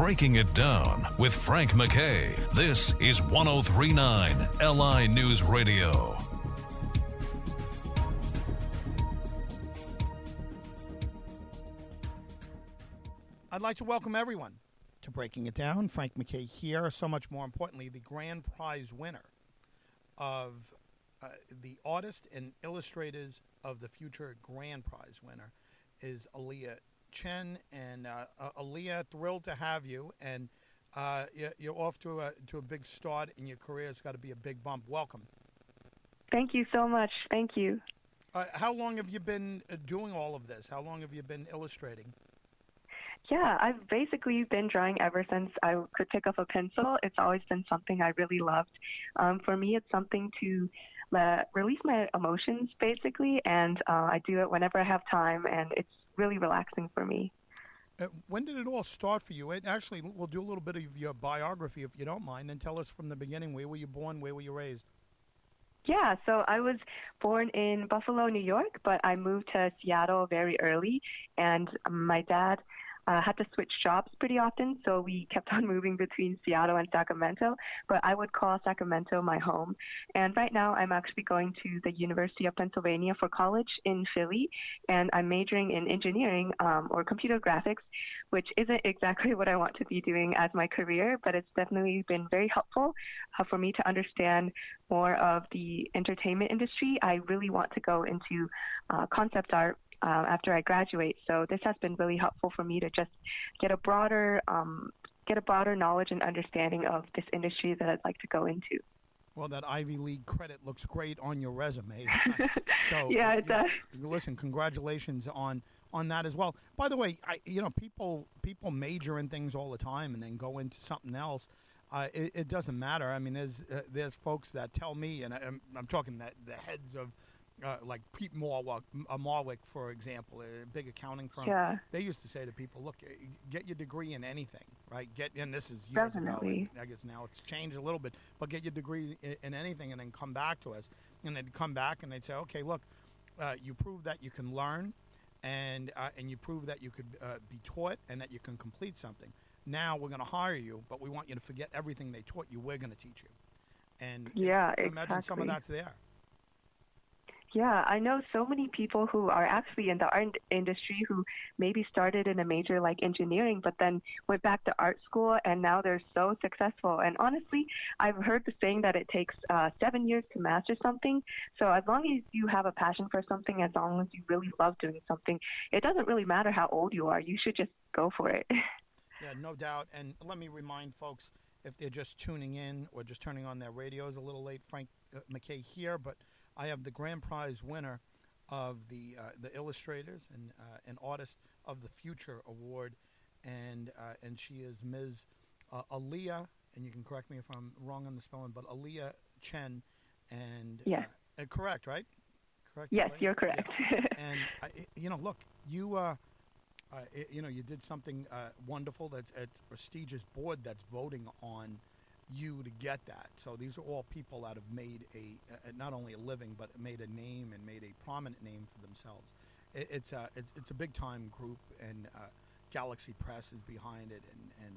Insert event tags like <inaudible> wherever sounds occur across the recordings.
Breaking It Down with Frank MacKay. This is 1039 LI News Radio. I'd like to welcome everyone to Breaking It Down. Frank MacKay here. So much more importantly, the grand prize winner of uh, the artist and illustrators of the future grand prize winner is Aliya Chen. And uh, uh, Aliya, thrilled to have you. And uh, you're, off to a, to a big start in your career. It's got to be a big bump. Welcome. Thank you so much. Thank you. Uh, how long have you been uh, doing all of this? How long have you been illustrating? Yeah, I've basically been drawing ever since I could pick up a pencil. It's always been something I really loved. Um, for me, it's something to let, release my emotions, basically, and uh, I do it whenever I have time, and it's really relaxing for me. Uh, when did it all start for you? It, actually, we'll do a little bit of your biography, if you don't mind, and tell us from the beginning where were you born, where were you raised? Yeah, so I was born in Buffalo, New York, but I moved to Seattle very early, and my dad uh, had to switch jobs pretty often, so we <laughs> kept on moving between Seattle and Sacramento. But I would call Sacramento my home. And right now, I'm actually going to the University of Pennsylvania for college in Philly, and I'm majoring in engineering um, or computer graphics, which isn't <laughs> exactly what I want to be doing as my career, but it's definitely been very helpful uh, for me to understand more of the entertainment industry. I really want to go into uh, concept art um, after I graduate. So this has been really helpful for me to just get a broader um, get a broader knowledge and understanding of this industry that I'd like to go into. Well, that Ivy League credit looks great on your resume. <laughs> so yeah, it does. Listen, congratulations on on that as well. By the way, I, you know people people major in things all the time and then go into something else. Uh, it, it, doesn't matter. I mean, there's uh, there's folks that tell me, and I, am I'm talking that the heads of uh, like Peat Marwick, uh, Marwick, for example, a big accounting firm. Yeah. They used to say to people, "Look, get your degree in anything, right? Get and this is years Definitely. ago. I guess now it's changed a little bit, but get your degree in, in anything, and then come back to us. And they'd come back and they'd say, "Okay, look, uh, you prove that you can learn, and uh, and you prove that you could uh, be taught, and that you can complete something. Now we're going to hire you, but we want you to forget everything they taught you. We're going to teach you." And yeah, imagine exactly. some of that's there. Yeah, I know so many people who are actually in the art industry who maybe started in a major like engineering, but then went back to art school and now they're so successful. And honestly, I've heard the saying that it takes uh, seven years to master something. So as long as you have a passion for something, as long as you really love doing something, it doesn't really matter how old you are. You should just go for it. <laughs> yeah, no doubt. And let me remind folks if they're just tuning in or just turning on their radios a little late, Frank MacKay here, but I have the grand prize winner of the uh, the illustrators and uh, an artist of the future award, and uh, and she is Ms. Uh, Aliya, and you can correct me if I'm wrong on the spelling, but Aliya Chen, and yeah, uh, correct, right? Correct. Yes, you're correct. Yeah. <laughs> and I, you know, look, you. Uh, it, you know, you did something wonderful. That's a prestigious board that's voting on you to get that. So these are all people that have made a, a not only a living but made a name and made a prominent name for themselves. It, it's a it's, it's, a big time group, and uh, Galaxy Press is behind it, and and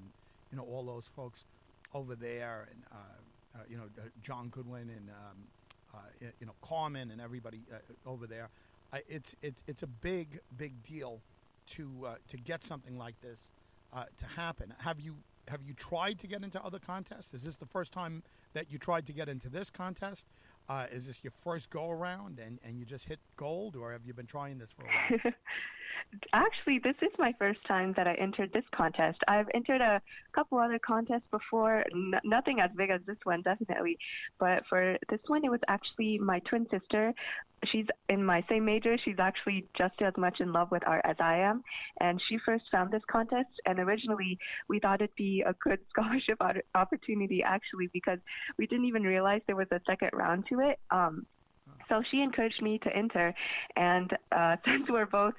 you know all those folks over there, and uh, uh, you know John Goodwin and um, uh, you know Carmen and everybody uh, over there. it's it's it's a big big deal to uh, to get something like this to happen. Have you have you tried to get into other contests? Is this the first time that you tried to get into this contest? Uh, is this your first go around and, and you just hit gold, or have you been trying this for a while? <laughs> Actually, this is my first time that I entered this contest. I've entered a couple other contests before, n- nothing as big as this one, definitely. But for this one, it was actually my twin sister. She's in my same major. She's actually just as much in love with art as I am. And she first found this contest. And originally, we thought it'd be a good <laughs> scholarship opportunity, actually, because we didn't even realize there was a second round to it. Um, so she encouraged me to enter, and uh, <laughs> since we're both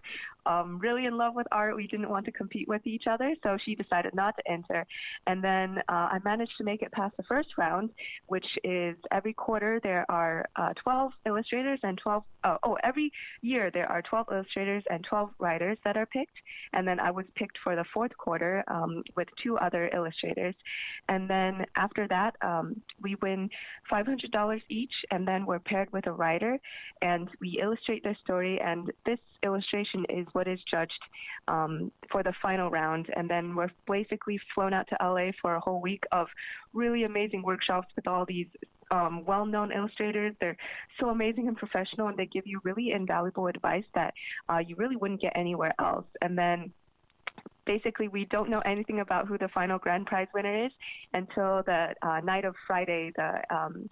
um, really in love with art. We didn't want to compete with each other, so she decided not to enter. And then uh, I managed to make it past the first round, which is every quarter there are uh, 12 illustrators and 12. Oh, oh, every year there are 12 illustrators and 12 writers that are picked. And then I was picked for the fourth quarter um, with two other illustrators. And then after that, um, we win $500 each, and then we're paired with a writer, and we illustrate their story. And this illustration is what is judged um, for the final round. And then we're basically flown out to LA for a whole week of really amazing workshops with all these um, well-known illustrators. They're so amazing and professional, and they give you really invaluable advice that uh, you really wouldn't get anywhere else. And then basically we don't know anything about who the final grand prize winner is until the uh, night of Friday, the um,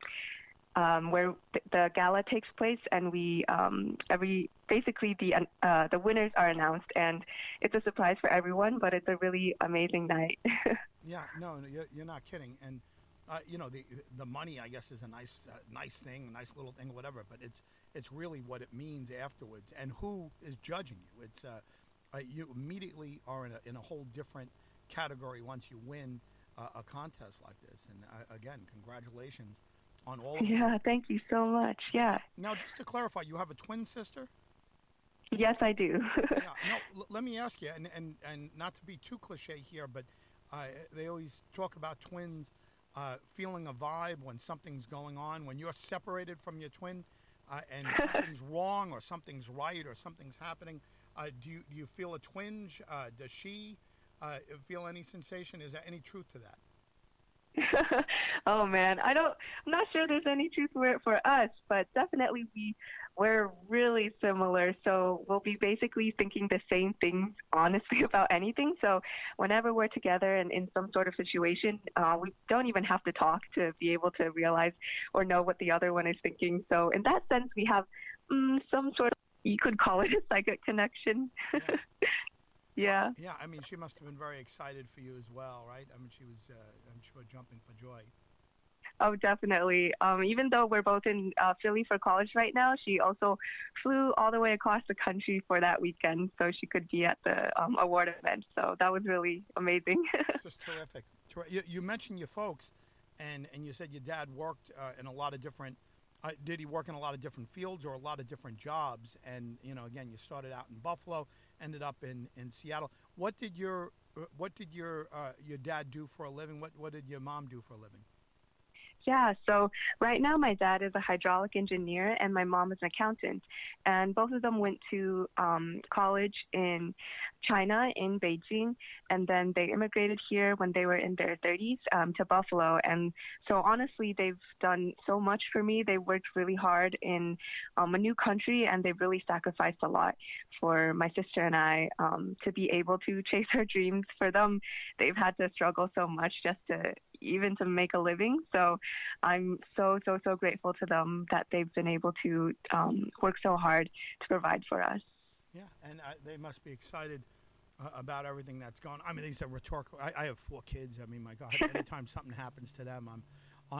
um, where the gala takes place, and we um, every basically the uh, the winners are announced, and it's a surprise for everyone. But it's a really amazing night. <laughs> yeah, no, you're, not kidding, and. Uh, you know the the money I guess is a nice uh, nice thing, a nice little thing, whatever. But it's it's really what it means afterwards, and who is judging you. It's uh, uh, you immediately are in a, in a whole different category once you win uh, a contest like this. And uh, again, congratulations on all of Yeah, thank you so much. Yeah. Now, just to clarify, you have a twin sister? Yes, I do. yeah. <laughs> No, l- let me ask you, and, and, and not to be too cliche here, but uh, they always talk about twins uh, feeling a vibe when something's going on. When you're separated from your twin uh, and <laughs> something's wrong or something's right or something's happening, uh, do you do you feel a twinge? Uh, does she uh, feel any sensation? Is there any truth to that? <laughs> oh man, I don't. I'm not sure there's any truth for it for us, but definitely we we're really similar. So we'll be basically thinking the same things honestly <laughs> about anything. So whenever we're together and in some sort of situation, uh, we don't even have to talk to be able to realize or know what the other one is thinking. So in that sense, we have mm, some sort of you could call it a psychic connection. Yeah. <laughs> yeah. Yeah, I mean, she must have been very excited for you as well, right? I mean, she was, uh, I'm sure, jumping for joy. Oh, definitely. Um, even though we're both in uh, Philly for college right now, she also flew all the way across the country for that weekend so she could be at the um, award event. So that was really amazing. <laughs> Just terrific. You, you, mentioned your folks, and, and you said your dad worked uh, in a lot of different – did he work in a lot of different fields or a lot of different jobs? And you know, again, you started out in Buffalo, ended up in, in Seattle. What did your uh, what did your uh, your dad do for a living? What what did your mom do for a living? Yeah, so right now my dad is a hydraulic engineer and my mom is an accountant. And both of them went to um, college in China, in Beijing, and then they immigrated here when they were in their 30s um, to Buffalo. And so honestly, they've done so much for me. They worked really hard in um, a new country and they've really sacrificed a lot for my sister and I um, to be able to <laughs> chase our dreams. For them, they've had to struggle so much just to even to make a living. So I'm so, so, so grateful to them that they've been able to um, work so hard to provide for us. Yeah, and uh, they must be excited uh, about everything that's gone. I mean, these are rhetorical. I, I have four kids. I mean, my God, <laughs> anytime something happens to them, I'm.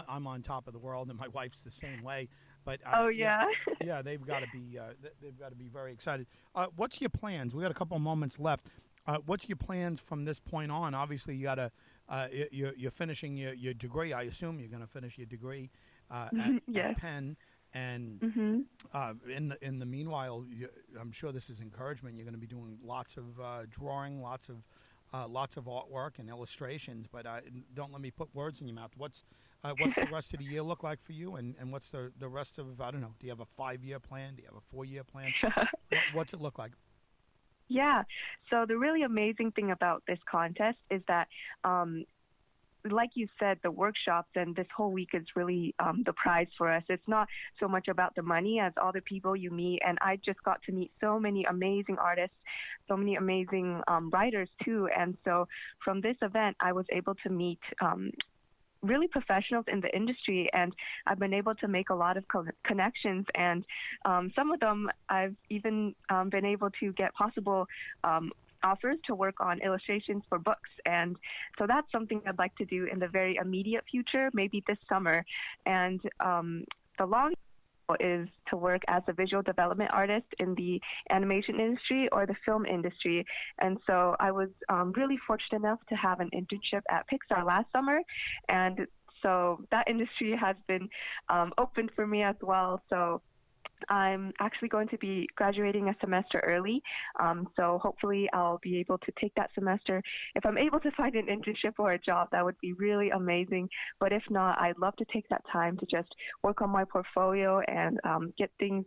I'm on top of the world, and my wife's the same way. But uh, oh yeah, yeah, <laughs> yeah, they've got to be uh, they've got to be very excited. Uh, what's your plans? We got a couple moments left. Uh, what's your plans from this point on? Obviously, you got to uh, you're, you're finishing your, your degree. I assume you're going to finish your degree uh, at, yes. at Penn. And mm-hmm. uh, in the in the meanwhile, you, I'm sure this is encouragement. You're going to be doing lots of uh, drawing, lots of uh, lots of artwork and illustrations. But uh, don't let me put words in your mouth. What's what's the <laughs> rest of the year look like for you? And, and what's the the rest of I don't know. Do you have a five year plan? Do you have a four year plan? <laughs> what's it look like? Yeah. So the really amazing thing about this contest is that um, like you said, the workshops and this whole week is really um, the prize for us. It's not so much about the money as all the people you meet. And I just got to meet so many amazing artists, so many amazing um, writers too. And so from this event, I was able to meet um, really professionals in the industry, and I've been able to make a lot of co- connections. And um, some of them, I've even um, been able to get possible um, offers to work on illustrations for books. And so that's something I'd like to do in the very immediate future, maybe this summer. And um, the long is to work as a visual development artist in the animation industry or the film industry. And so I was um, really fortunate enough to have an internship at Pixar last summer. And so that industry has been um, open for me as well. So I'm actually going to be graduating a semester early, um, so hopefully I'll be able to take that semester. If I'm able to find an internship or a job, that would be really amazing. But if not, I'd love to take that time to just work on my portfolio and um, get things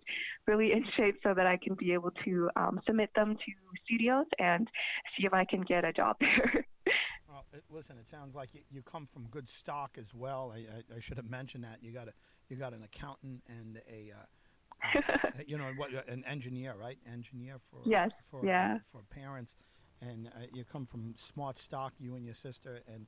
really in shape so that I can be able to um, submit them to studios and see if I can get a job <laughs> there. Well, listen, it sounds like you, you, come from good stock as well. I, I, I, should have mentioned that you got a you got an accountant and a uh, you know what? An engineer, right? Engineer for yes, for yeah. for parents, and uh, you come from smart stock. You and your sister, and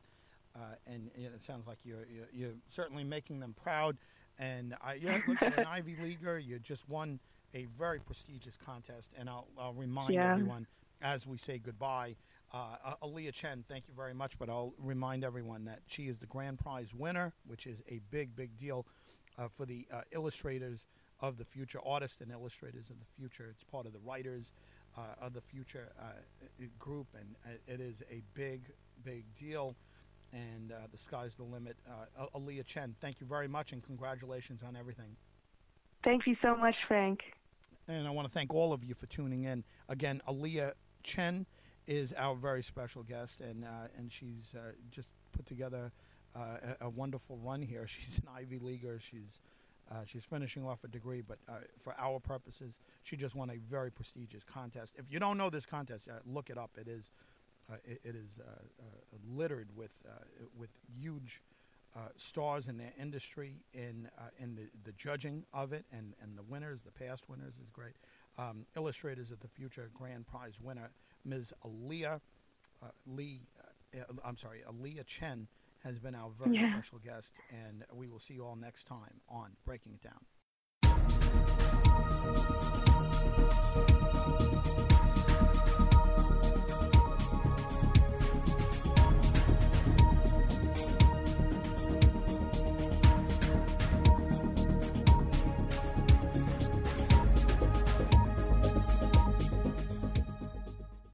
uh, and you know, it sounds like you're, you're, you're certainly making them proud. And I, look, you're an <laughs> Ivy leaguer. You just won a very prestigious contest, and I'll, I'll remind yeah. everyone as we say goodbye. Uh, Aliya Chen, thank you very much, but I'll remind everyone that she is the grand prize winner, which is a big, big deal uh, for the uh, illustrators of the future, artists and illustrators of the future. It's part of the writers uh, of the future uh, group, and uh, it is a big, big deal. And uh, the sky's the limit. Uh, Aliya Chen, thank you very much, and congratulations on everything. Thank you so much, Frank. And I want to thank all of you for tuning in. Again, Aliya Chen is our very special guest, and uh, and she's just put together a, a, wonderful run here. <laughs> She's an Ivy Leaguer. She's uh, she's finishing off a degree, but uh, for our purposes, she just won a very prestigious contest. If you don't know this contest, uh, look it up. It is, uh, it, it is uh, uh, littered with with huge stars in their industry in in the, the judging of it, and, and the winners, the past winners, is great. Um, Illustrators of the Future Grand Prize winner, Ms. Aliya Lee. I'm sorry, Aliya Chen has been our very yeah. special guest, and we will see you all next time on Breaking It Down.